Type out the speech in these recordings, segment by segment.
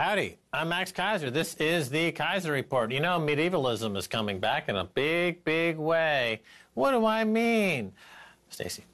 Howdy, I'm Max Keiser. This is the Keiser Report. You know, medievalism is coming back in a big, big way. What do I mean? Stacy.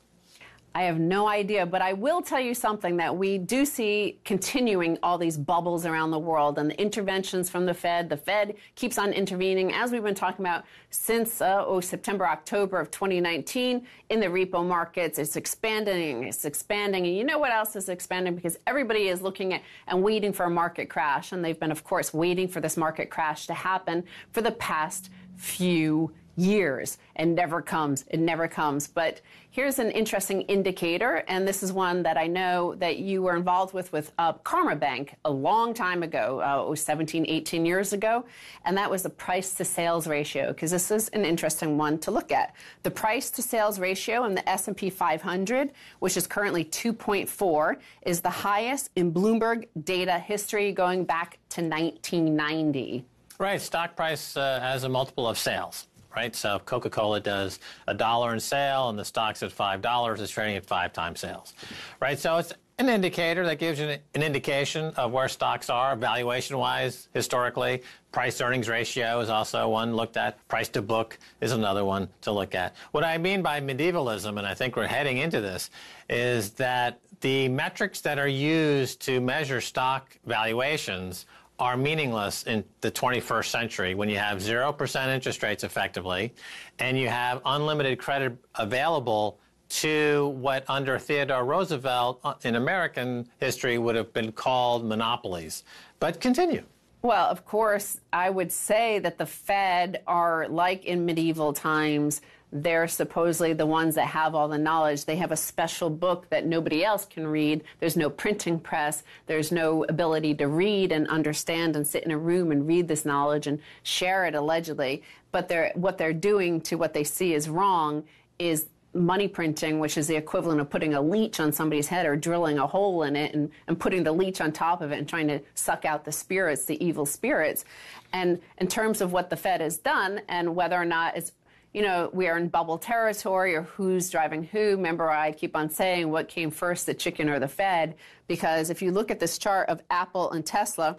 I have no idea, but I will tell you something that we do see continuing all these bubbles around the world and the interventions from the Fed. The Fed keeps on intervening, as we've been talking about since uh, oh, September, October of 2019 in the repo markets. It's expanding, it's expanding. And you know what else is expanding? Because everybody is looking at and waiting for a market crash. And they've been, of course, waiting for this market crash to happen for the past few years and never comes. It never comes. But here's an interesting indicator, and this is one that I know that you were involved with with uh, Karmabanque a long time ago, uh, 17, 18 years ago, and that was the price to sales ratio, because this is an interesting one to look at. The price to sales ratio in the S&P 500, which is currently 2.4, is the highest in Bloomberg data history going back to 1990. Right, stock price uh, as a multiple of sales right? So if Coca-Cola does a dollar in sale and the stock's at five dollars, it's trading at five times sales, right? So it's an indicator that gives you an indication of where stocks are valuation wise historically. Price earnings ratio is also one looked at. Price to book is another one to look at. What I mean by medievalism, and I think we're heading into this, is that the metrics that are used to measure stock valuations are meaningless in the 21st century when you have 0% interest rates effectively and you have unlimited credit available to what under Theodore Roosevelt uh, in American history would have been called monopolies. But continue. Well, of course, I would say that the Fed are like in medieval times they're supposedly the ones that have all the knowledge. They have a special book that nobody else can read. There's no printing press. There's no ability to read and understand and sit in a room and read this knowledge and share it allegedly. But they're, what they're doing to what they see is wrong is money printing, which is the equivalent of putting a leech on somebody's head or drilling a hole in it and, and putting the leech on top of it and trying to suck out the spirits, the evil spirits. And in terms of what the Fed has done and whether or not it's you know, we are in bubble territory or who's driving who. Remember, I keep on saying what came first, the chicken or the Fed? Because if you look at this chart of Apple and Tesla,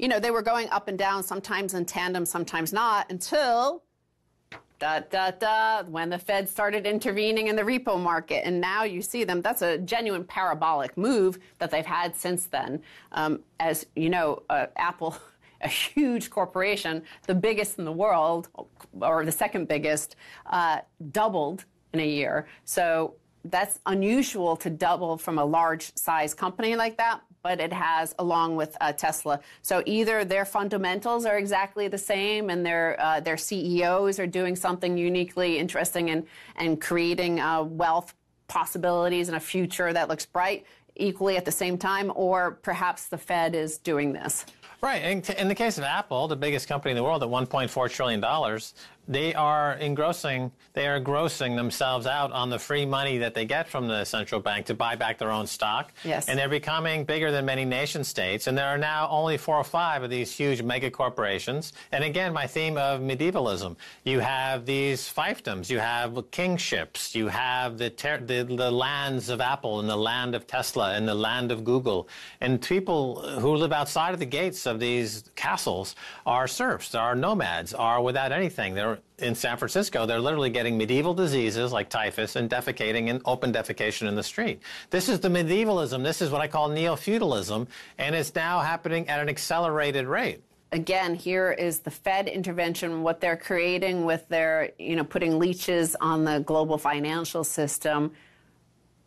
you know, they were going up and down, sometimes in tandem, sometimes not, until da da da when the Fed started intervening in the repo market, and now you see them. That's a genuine parabolic move that they've had since then. Um, as you know, uh, Apple a huge corporation, the biggest in the world, or the second biggest, uh, doubled in a year. So that's unusual to double from a large size company like that, but it has along with uh, Tesla. So either their fundamentals are exactly the same and their, uh, their CEOs are doing something uniquely interesting and, and creating uh, wealth possibilities and a future that looks bright equally at the same time, or perhaps the Fed is doing this. Right. In, the case of Apple, the biggest company in the world at $1.4 trillion, they are engrossing, they are grossing themselves out on the free money that they get from the central bank to buy back their own stock. Yes. And they're becoming bigger than many nation states. And there are now only four or five of these huge mega corporations. And again, my theme of medievalism. You have these fiefdoms, you have kingships, you have the, ter- the, the lands of Apple and the land of Tesla and the land of Google. And people who live outside of the gates of these castles are serfs, are nomads, are without anything. They're in San Francisco, they're literally getting medieval diseases like typhus and defecating and open defecation in the street. This is the medievalism. This is what I call neo-feudalism, and it's now happening at an accelerated rate again, here is the Fed intervention, what they're creating with their, you know, putting leeches on the global financial system.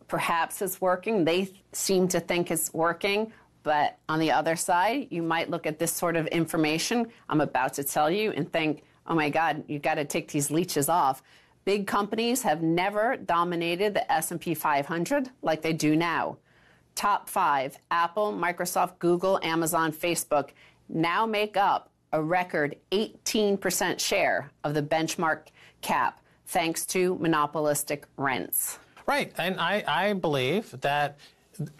Perhaps it's working. They seem to think it's working. But on the other side, you might look at this sort of information I'm about to tell you and think, oh my God, you've got to take these leeches off. Big companies have never dominated the S&P 500 like they do now. Top five, Apple, Microsoft, Google, Amazon, Facebook, now make up a record 18% share of the benchmark cap thanks to monopolistic rents. Right. And I, I believe that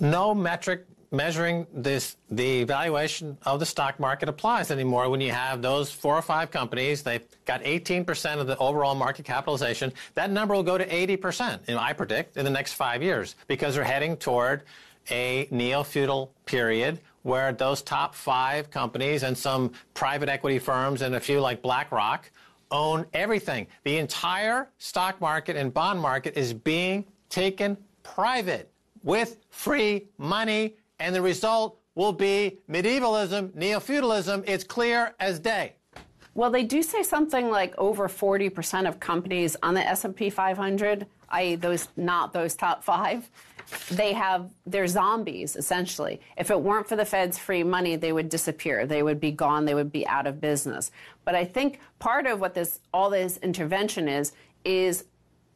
no metric measuring this the valuation of the stock market applies anymore when you have those four or five companies they've got 18% of the overall market capitalization that number will go to 80% you know, i predict in the next five years because we're heading toward a neo-feudal period where those top five companies and some private equity firms and a few like BlackRock own everything. The entire stock market and bond market is being taken private with free money, and the result will be medievalism, neo-feudalism. It's clear as day. Well, they do say something like over 40% of companies on the S&P 500, i.e. those not those top 5, they have they're zombies essentially. If it weren't for the Fed's free money, they would disappear. They would be gone. They would be out of business. But I think part of what this all this intervention is is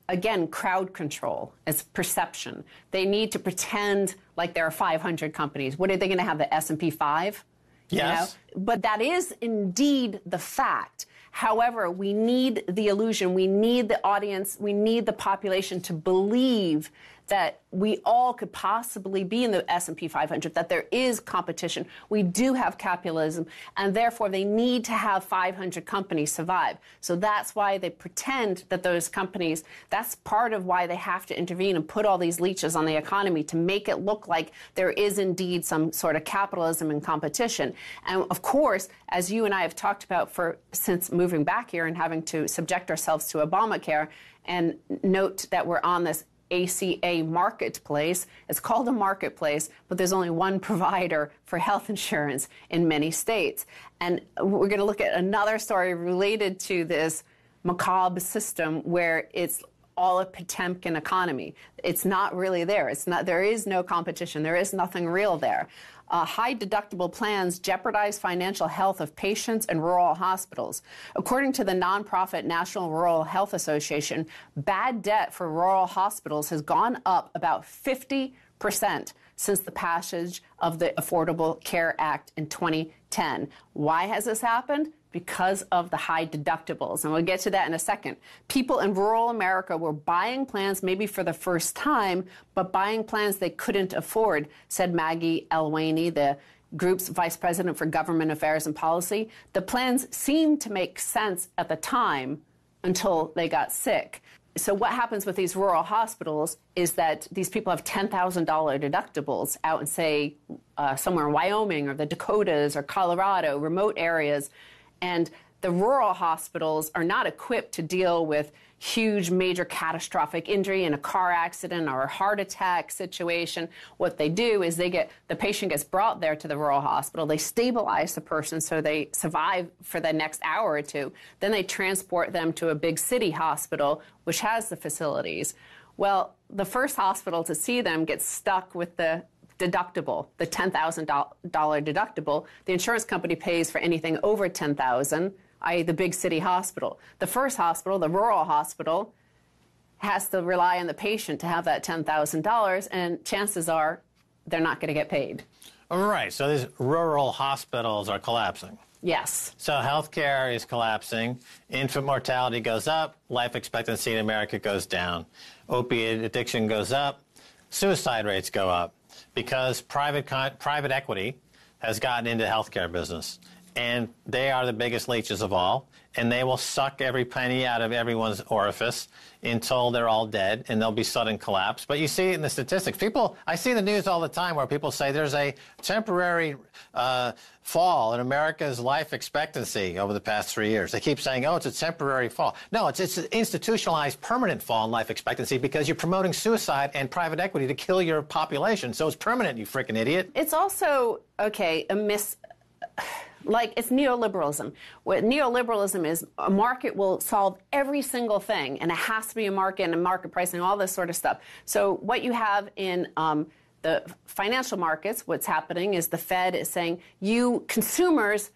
again crowd control. It's perception. They need to pretend like there are 500 companies. What are they going to have the S&P 5? Yes. You know? But that is indeed the fact. However, we need the illusion, we need the audience, we need the population to believe that we all could possibly be in the S&P 500 that there is competition. We do have capitalism and therefore they need to have 500 companies survive. So that's why they pretend that those companies that's part of why they have to intervene and put all these leeches on the economy to make it look like there is indeed some sort of capitalism and competition. And of course as you and I have talked about for since moving back here and having to subject ourselves to Obamacare and note that we're on this ACA marketplace. It's called a marketplace, but there's only one provider for health insurance in many states. And we're going to look at another story related to this macabre system where it's all a Potemkin economy. It's not really there. It's not, there is no competition. There is nothing real there uh, high deductible plans jeopardize financial health of patients and rural hospitals. According to the nonprofit National Rural Health Association, bad debt for rural hospitals has gone up about 50 percent since the passage of the Affordable Care Act in 2010. Why has this happened? Because of the high deductibles. And we'll get to that in a second. People in rural America were buying plans maybe for the first time, but buying plans they couldn't afford, said Maggie Elehwany, the group's vice president for government affairs and policy. The plans seemed to make sense at the time until they got sick. So, what happens with these rural hospitals is that these people have $10,000 deductibles out in, say, uh, somewhere in Wyoming or the Dakotas or Colorado, remote areas and the rural hospitals are not equipped to deal with huge, major catastrophic injury in a car accident or a heart attack situation. What they do is they get the patient gets brought there to the rural hospital. They stabilize the person so they survive for the next hour or two. Then they transport them to a big city hospital, which has the facilities. Well, the first hospital to see them gets stuck with the deductible, the $10,000 deductible, the insurance company pays for anything over 10,000, i.e. the big city hospital. The first hospital, the rural hospital, has to rely on the patient to have that $10,000 and chances are they're not going to get paid. All right, so these rural hospitals are collapsing. Yes. So healthcare is collapsing. Infant mortality goes up. Life expectancy in America goes down. Opiate addiction goes up. Suicide rates go up because private private equity has gotten into healthcare business, and they are the biggest leeches of all, and they will suck every penny out of everyone's orifice until they're all dead, and there'll be sudden collapse. But you see in the statistics. People, I see the news all the time where people say there's a temporary uh, fall in America's life expectancy over the past three years. They keep saying, oh, it's a temporary fall. No, it's, it's an institutionalized permanent fall in life expectancy because you're promoting suicide and private equity to kill your population. So it's permanent, you freaking idiot. It's also, okay, a mis like it's neoliberalism. What neoliberalism is, a market will solve every single thing, and it has to be a market and a market pricing, all this sort of stuff. So what you have in um, the financial markets, what's happening is the Fed is saying, you consumers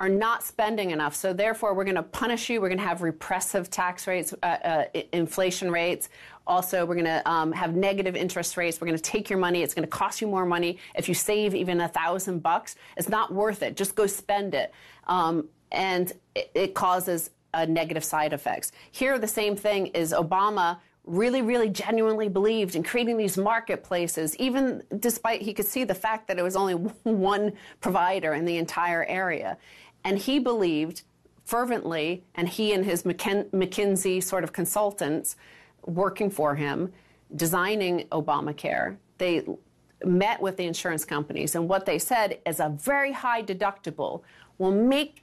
are not spending enough. So therefore, we're going to punish you. We're going to have repressive tax rates, uh, uh, inflation rates. Also, we're going to um, have negative interest rates. We're going to take your money. It's going to cost you more money. If you save even a thousand bucks, it's not worth it. Just go spend it. Um, and it, it causes uh, negative side effects. Here, the same thing is Obama really, really genuinely believed in creating these marketplaces, even despite he could see the fact that it was only one provider in the entire area. And he believed fervently, and he and his McKinsey sort of consultants working for him, designing Obamacare, they met with the insurance companies, and what they said is a very high deductible will make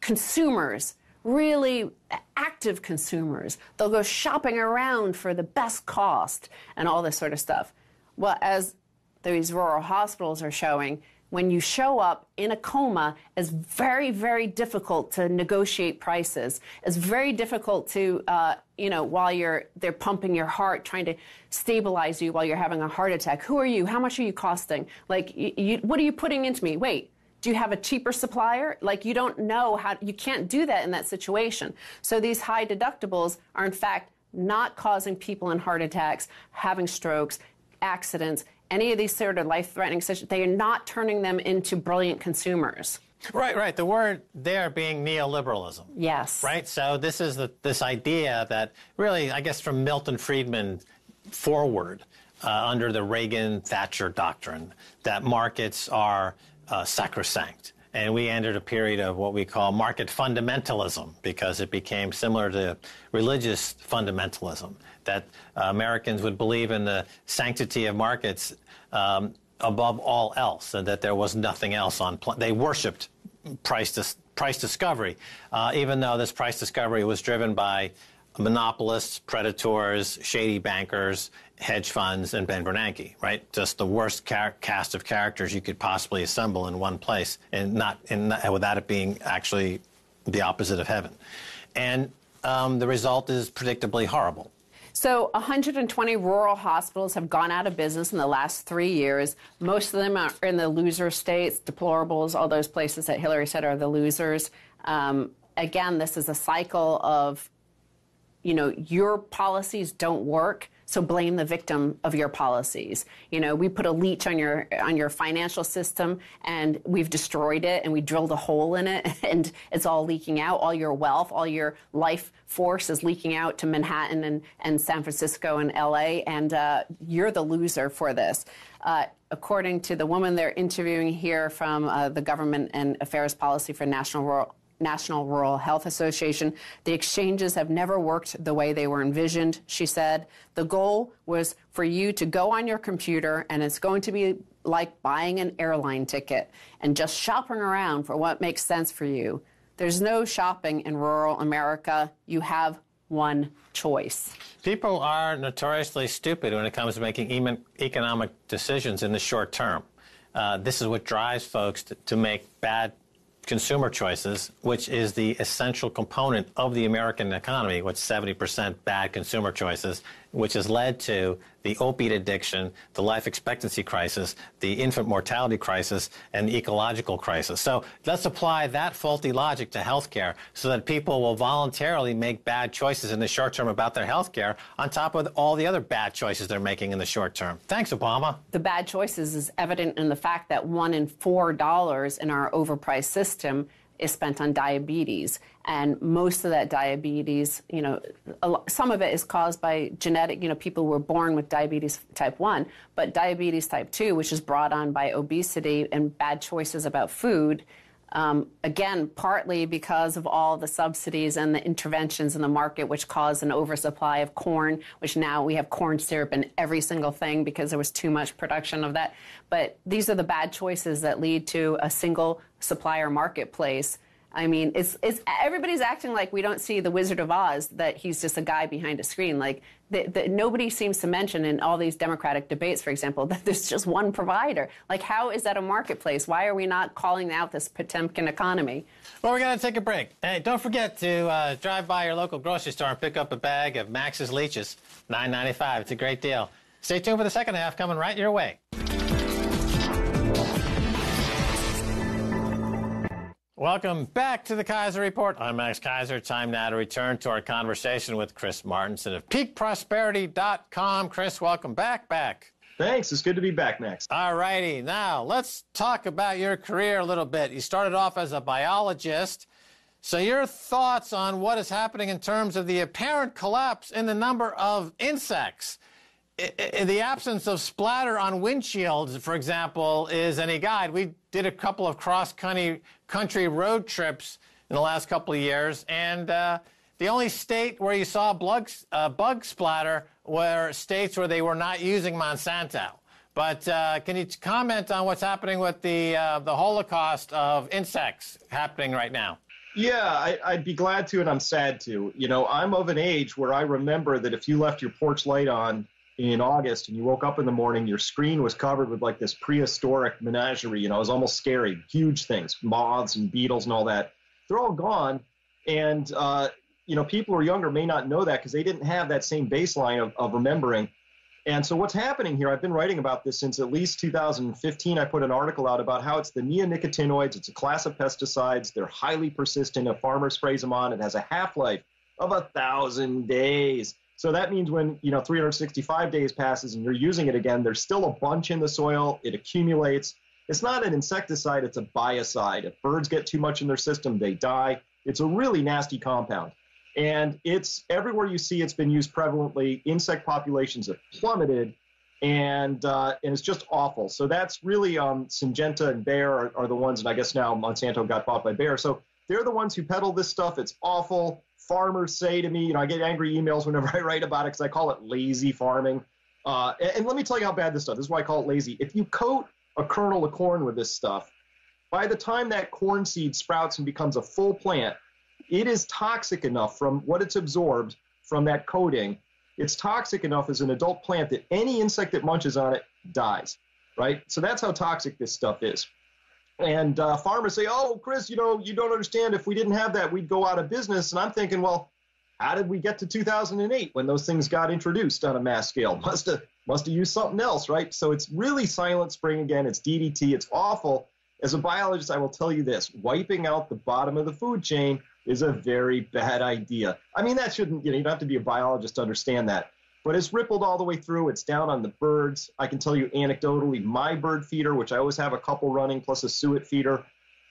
consumers really active consumers. They'll go shopping around for the best cost and all this sort of stuff. Well, as these rural hospitals are showing, when you show up in a coma, it's very, very difficult to negotiate prices. It's very difficult to, uh, you know, while you're they're pumping your heart, trying to stabilize you while you're having a heart attack. Who are you? How much are you costing? Like, you, you, what are you putting into me? Wait, do you have a cheaper supplier? Like you don't know how, you can't do that in that situation. So these high deductibles are in fact not causing people in heart attacks, having strokes, accidents, any of these sort of life-threatening situations. They are not turning them into brilliant consumers. Right, right. The word there being neoliberalism. Yes. Right. So this is the, this idea that really, I guess, from Milton Friedman forward, uh, under the Reagan Thatcher doctrine, that markets are uh, sacrosanct. And we entered a period of what we call market fundamentalism because it became similar to religious fundamentalism, that uh, Americans would believe in the sanctity of markets um, above all else, and that there was nothing else on. Pl- they worshipped price dis- price discovery, uh, even though this price discovery was driven by monopolists, predators, shady bankers, hedge funds, and Ben Bernanke, right? Just the worst cast of characters you could possibly assemble in one place, and not, and not without it being actually the opposite of heaven. And um, the result is predictably horrible. So 120 rural hospitals have gone out of business in the last three years. Most of them are in the loser states, deplorables, all those places that Hillary said are the losers. Um, again, this is a cycle of, you know, your policies don't work so blame the victim of your policies. You know, we put a leech on your on your financial system and we've destroyed it and we drilled a hole in it and it's all leaking out. All your wealth, all your life force is leaking out to Manhattan and, and San Francisco and LA and uh, you're the loser for this. Uh, according to the woman they're interviewing here from uh, the Government and Affairs Policy for National Rural National Rural Health Association. The exchanges have never worked the way they were envisioned, she said. The goal was for you to go on your computer, and it's going to be like buying an airline ticket and just shopping around for what makes sense for you. There's no shopping in rural America. You have one choice. People are notoriously stupid when it comes to making economic decisions in the short term. Uh, this is what drives folks to, to make bad consumer choices, which is the essential component of the American economy, with 70% bad consumer choices, which has led to the opiate addiction, the life expectancy crisis, the infant mortality crisis, and the ecological crisis. So let's apply that faulty logic to healthcare so that people will voluntarily make bad choices in the short term about their healthcare on top of all the other bad choices they're making in the short term. Thanks, Obama. The bad choices is evident in the fact that one in four dollars in our overpriced system is spent on diabetes. And most of that diabetes, you know, some of it is caused by genetic, you know, people were born with diabetes type 1, but diabetes type 2, which is brought on by obesity and bad choices about food, um, again, partly because of all the subsidies and the interventions in the market, which caused an oversupply of corn, which now we have corn syrup in every single thing because there was too much production of that. But these are the bad choices that lead to a single supplier marketplace I mean, it's, it's everybody's acting like we don't see the Wizard of Oz that he's just a guy behind a screen. Like the, the, nobody seems to mention in all these Democratic debates, for example, that there's just one provider. Like, how is that a marketplace? Why are we not calling out this Potemkin economy? Well, we're going to take a break. Hey, don't forget to uh, drive by your local grocery store and pick up a bag of Max's leeches, $9.95. It's a great deal. Stay tuned for the second half coming right your way. Welcome back to the Keiser Report. I'm Max Keiser. Time now to return to our conversation with Chris Martenson of peakprosperity.com. Chris, welcome back. Back. Thanks. It's good to be back, Max. All righty. Now, let's talk about your career a little bit. You started off as a biologist. So, your thoughts on what is happening in terms of the apparent collapse in the number of insects? In the absence of splatter on windshields, for example, is any guide. We did a couple of cross country country road trips in the last couple of years, and uh, the only state where you saw bug, uh, bug splatter were states where they were not using Monsanto. But uh, can you comment on what's happening with the uh, the Holocaust of insects happening right now? Yeah, I, would be glad to, and I'm sad to. You know, I'm of an age where I remember that if you left your porch light on in August and you woke up in the morning, your screen was covered with like this prehistoric menagerie. You know, it was almost scary, huge things, moths and beetles and all that. They're all gone, and uh, you know, people who are younger may not know that because they didn't have that same baseline of, of remembering. And so what's happening here, I've been writing about this since at least 2015. I put an article out about how it's the neonicotinoids. It's a class of pesticides. They're highly persistent. A farmer sprays them on. It has a half-life of a thousand days. So that means when, you know, 365 days passes and you're using it again, there's still a bunch in the soil. It accumulates. It's not an insecticide. It's a biocide. If birds get too much in their system, they die. It's a really nasty compound. And it's everywhere you see it's been used prevalently. Insect populations have plummeted, and uh, and it's just awful. So that's really um, Syngenta and Bayer are, are, the ones, and I guess now Monsanto got bought by Bayer. So they're the ones who peddle this stuff. It's awful. Farmers say to me, you know, I get angry emails whenever I write about it because I call it lazy farming. Uh, and, and let me tell you how bad this stuff. This is why I call it lazy. If you coat a kernel of corn with this stuff, by the time that corn seed sprouts and becomes a full plant, it is toxic enough from what it's absorbed from that coating. It's toxic enough as an adult plant that any insect that munches on it dies, right? So that's how toxic this stuff is. And uh, farmers say, "Oh, Chris, you know, you don't understand. If we didn't have that, we'd go out of business." And I'm thinking, well, how did we get to 2008 when those things got introduced on a mass scale? Must have must have used something else, right? So it's really silent spring again. It's DDT. It's awful. As a biologist, I will tell you this: wiping out the bottom of the food chain is a very bad idea. I mean, that shouldn't, you know, you don't have to be a biologist to understand that. But it's rippled all the way through. It's down on the birds. I can tell you anecdotally, my bird feeder, which I always have a couple running plus a suet feeder,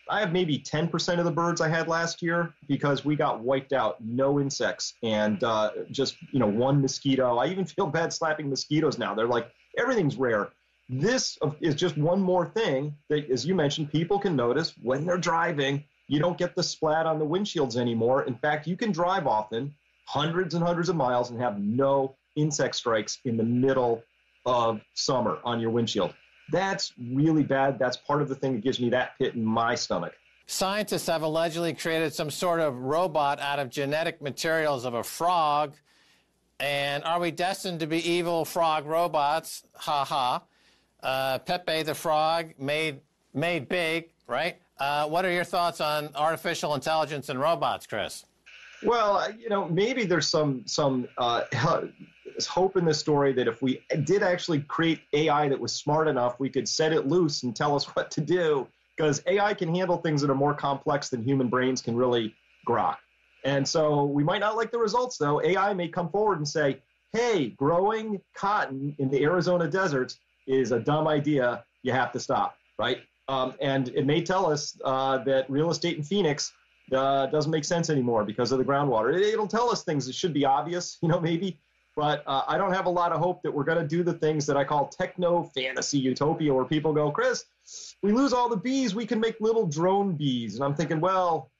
I have maybe 10% of the birds I had last year because we got wiped out, no insects, and uh, just you know one mosquito. I even feel bad slapping mosquitoes now. They're like everything's rare. This is just one more thing that, as you mentioned, people can notice when they're driving you don't get the splat on the windshields anymore. In fact, you can drive often, hundreds and hundreds of miles, and have no insect strikes in the middle of summer on your windshield. That's really bad. That's part of the thing that gives me that pit in my stomach. Scientists have allegedly created some sort of robot out of genetic materials of a frog. And are we destined to be evil frog robots? Ha ha. Uh, Pepe the frog made made big, right? Uh, what are your thoughts on artificial intelligence and robots, Chris? Well, you know, maybe there's some some uh, hope in this story that if we did actually create AI that was smart enough, we could set it loose and tell us what to do. Because AI can handle things that are more complex than human brains can really grok. And so we might not like the results, though. AI may come forward and say, hey, growing cotton in the Arizona deserts is a dumb idea. You have to stop, right? Um, and it may tell us uh, that real estate in Phoenix uh, doesn't make sense anymore because of the groundwater. It, will tell us things that should be obvious, you know, maybe. But uh, I don't have a lot of hope that we're going to do the things that I call techno fantasy utopia, where people go, Chris, we lose all the bees, we can make little drone bees. And I'm thinking, well,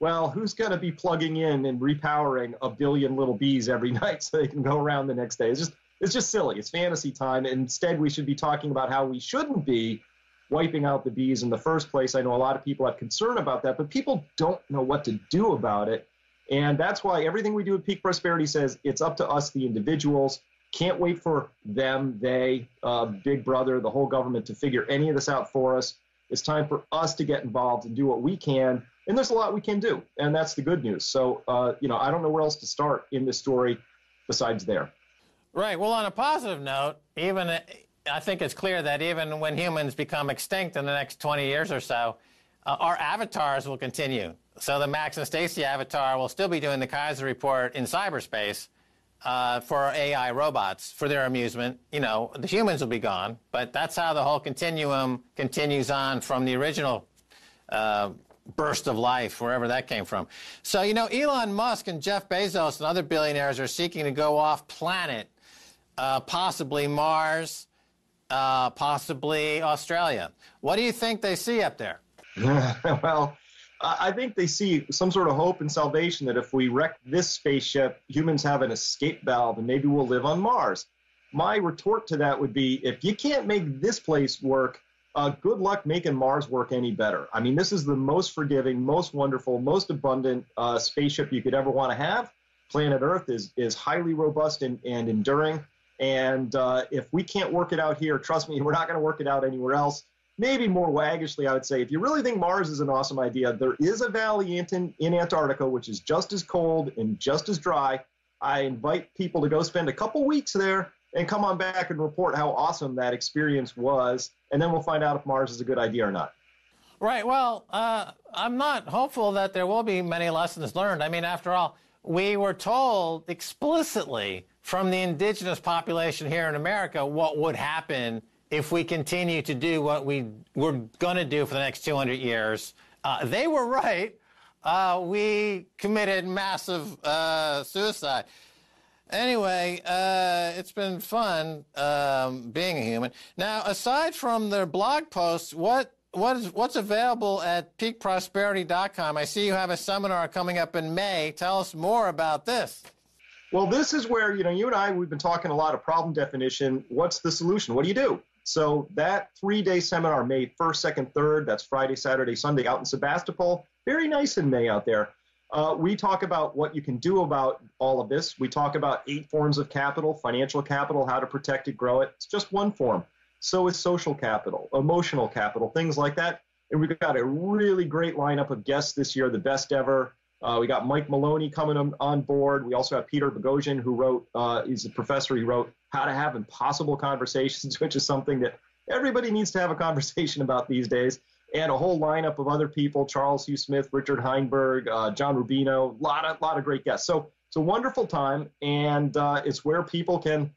well, who's going to be plugging in and repowering a billion little bees every night so they can go around the next day? It's just, it's just silly. It's fantasy time. Instead, we should be talking about how we shouldn't be wiping out the bees in the first place. I know a lot of people have concern about that, but people don't know what to do about it. And that's why everything we do at Peak Prosperity says it's up to us, the individuals. Can't wait for them, they, uh, Big Brother, the whole government to figure any of this out for us. It's time for us to get involved and do what we can. And there's a lot we can do. And that's the good news. So, uh, you know, I don't know where else to start in this story besides there. Right. Well, on a positive note, even I think it's clear that even when humans become extinct in the next 20 years or so, uh, our avatars will continue. So the Max and Stacy avatar will still be doing the Keiser report in cyberspace uh, for AI robots for their amusement. You know, the humans will be gone, but that's how the whole continuum continues on from the original uh, burst of life, wherever that came from. So, you know, Elon Musk and Jeff Bezos and other billionaires are seeking to go off planet, uh, possibly Mars, uh, possibly Australia. What do you think they see up there? well, I think they see some sort of hope and salvation that if we wreck this spaceship, humans have an escape valve and maybe we'll live on Mars. my retort to that would be if you can't make this place work, uh, good luck making Mars work any better. I mean, this is the most forgiving, most wonderful, most abundant uh, spaceship you could ever want to have. Planet Earth is is highly robust and, and enduring. And uh, if we can't work it out here, trust me, we're not going to work it out anywhere else. Maybe more waggishly, I would say, if you really think Mars is an awesome idea, there is a valley in, in Antarctica which is just as cold and just as dry. I invite people to go spend a couple weeks there and come on back and report how awesome that experience was. And then we'll find out if Mars is a good idea or not. Right. Well, uh, I'm not hopeful that there will be many lessons learned. I mean, after all, we were told explicitly from the indigenous population here in America what would happen if we continue to do what we were going to do for the next 200 years. Uh, they were right. Uh, we committed massive uh, suicide. Anyway, uh, it's been fun um, being a human. Now, aside from their blog posts, what what is what's available at peakprosperity.com? I see you have a seminar coming up in May. Tell us more about this. Well, this is where you know you and I we've been talking a lot of problem definition. What's the solution? What do you do? So that three-day seminar, May 1st, 2nd, 3rd, that's Friday, Saturday, Sunday, out in Sebastopol. Very nice in May out there. Uh, we talk about what you can do about all of this. We talk about eight forms of capital, financial capital, how to protect it, grow it. It's just one form. So is social capital, emotional capital, things like that. And we've got a really great lineup of guests this year, the best ever. Uh, we got Mike Maloney coming on, on, board. We also have Peter Boghossian, who wrote, uh, he's a professor, he wrote How to Have Impossible Conversations, which is something that everybody needs to have a conversation about these days and a whole lineup of other people: Charles Hugh Smith, Richard Heinberg, uh, John Rubino, a lot of lot of great guests. So it's a wonderful time, and uh, it's where people can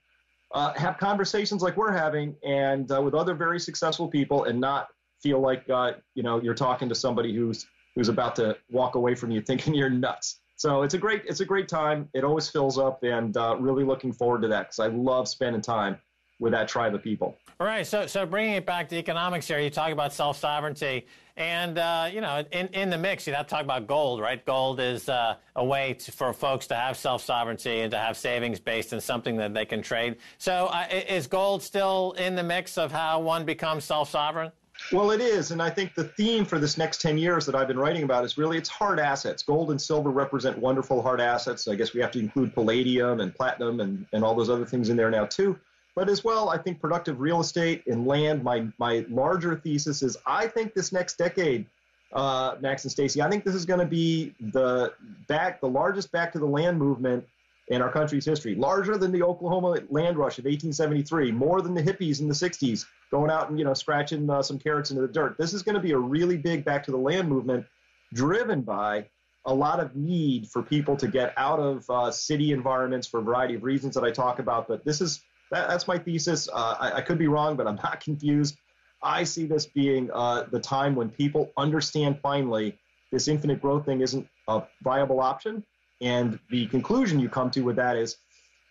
uh, have conversations like we're having, and uh, with other very successful people, and not feel like uh, you know you're talking to somebody who's who's about to walk away from you thinking you're nuts. So it's a great it's a great time. It always fills up, and uh, really looking forward to that because I love spending time with that tribe of people. All right. So, so bringing it back to economics here, you talk about self sovereignty, and uh, you know, in, in the mix, you have to talk about gold, right? Gold is uh, a way to, for folks to have self sovereignty and to have savings based in something that they can trade. So, uh, is gold still in the mix of how one becomes self sovereign? Well, it is, and I think the theme for this next 10 years that I've been writing about is really it's hard assets. Gold and silver represent wonderful hard assets. I guess we have to include palladium and platinum and, and all those other things in there now too. But as well, I think productive real estate and land. My my larger thesis is I think this next decade, uh, Max and Stacy, I think this is going to be the back the largest back to the land movement in our country's history, larger than the Oklahoma land rush of 1873, more than the hippies in the 60s going out and you know scratching uh, some carrots into the dirt. This is going to be a really big back to the land movement, driven by a lot of need for people to get out of uh, city environments for a variety of reasons that I talk about. But this is that, that's my thesis. Uh, I, I, could be wrong, but I'm not confused. I see this being uh, the time when people understand finally this infinite growth thing isn't a viable option. And the conclusion you come to with that is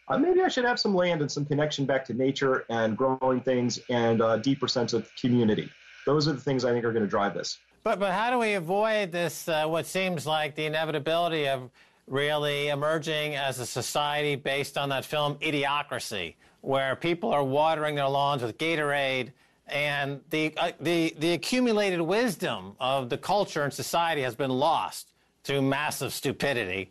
uh, maybe I should have some land and some connection back to nature and growing things and a deeper sense of community. Those are the things I think are going to drive this. But, but how do we avoid this, uh, what seems like the inevitability of really emerging as a society based on that film Idiocracy, where people are watering their lawns with Gatorade, and the, uh, the, the accumulated wisdom of the culture and society has been lost through massive stupidity.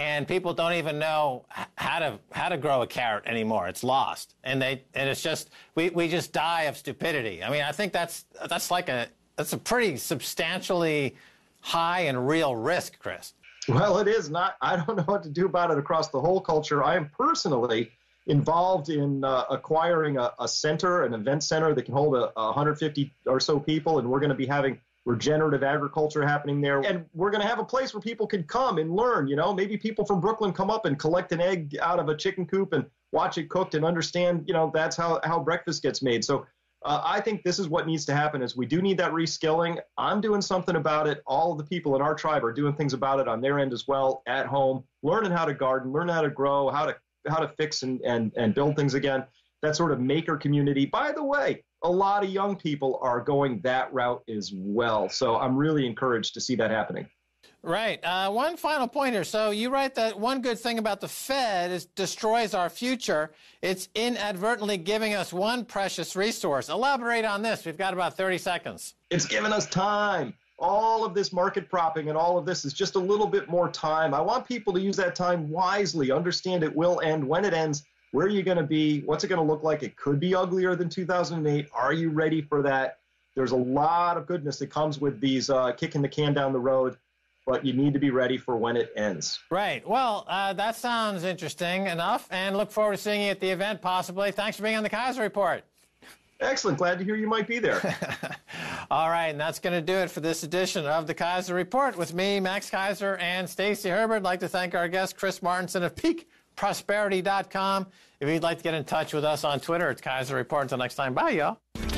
And people don't even know how to how to grow a carrot anymore. It's lost, and they and it's just we, we just die of stupidity. I mean, I think that's that's like a that's a pretty substantially high and real risk, Chris. Well, it is not. I don't know what to do about it across the whole culture. I am personally involved in uh, acquiring a, a, center, an event center that can hold a, a 150 or so people, and we're going to be having regenerative agriculture happening there. And we're going to have a place where people can come and learn. You know, maybe people from Brooklyn come up and collect an egg out of a chicken coop and watch it cooked and understand. You know, that's how how breakfast gets made. So. Uh, I think this is what needs to happen is we do need that reskilling. I'm doing something about it. All of the people in our tribe are doing things about it on their end as well at home, learning how to garden, learn how to grow, how to how to fix and, and, and build things again. That sort of maker community. By the way, a lot of young people are going that route as well. So I'm really encouraged to see that happening. Right. Uh, one final point here. So you write that one good thing about the Fed is destroys our future. It's inadvertently giving us one precious resource. Elaborate on this. We've got about 30 seconds. It's given us time. All of this market propping and all of this is just a little bit more time. I want people to use that time wisely, understand it will end. When it ends, where are you going to be? What's it going to look like? It could be uglier than 2008. Are you ready for that? There's a lot of goodness that comes with these uh, kicking the can down the road but you need to be ready for when it ends. Right. Well, uh, that sounds interesting enough, and look forward to seeing you at the event possibly. Thanks for being on the Keiser Report. Excellent. Glad to hear you might be there. All right, and that's going to do it for this edition of the Keiser Report with me, Max Keiser, and Stacy Herbert. I'd like to thank our guest, Chris Martenson of peakprosperity.com. If you'd like to get in touch with us on Twitter, it's Keiser Report. Until next time, bye, y'all.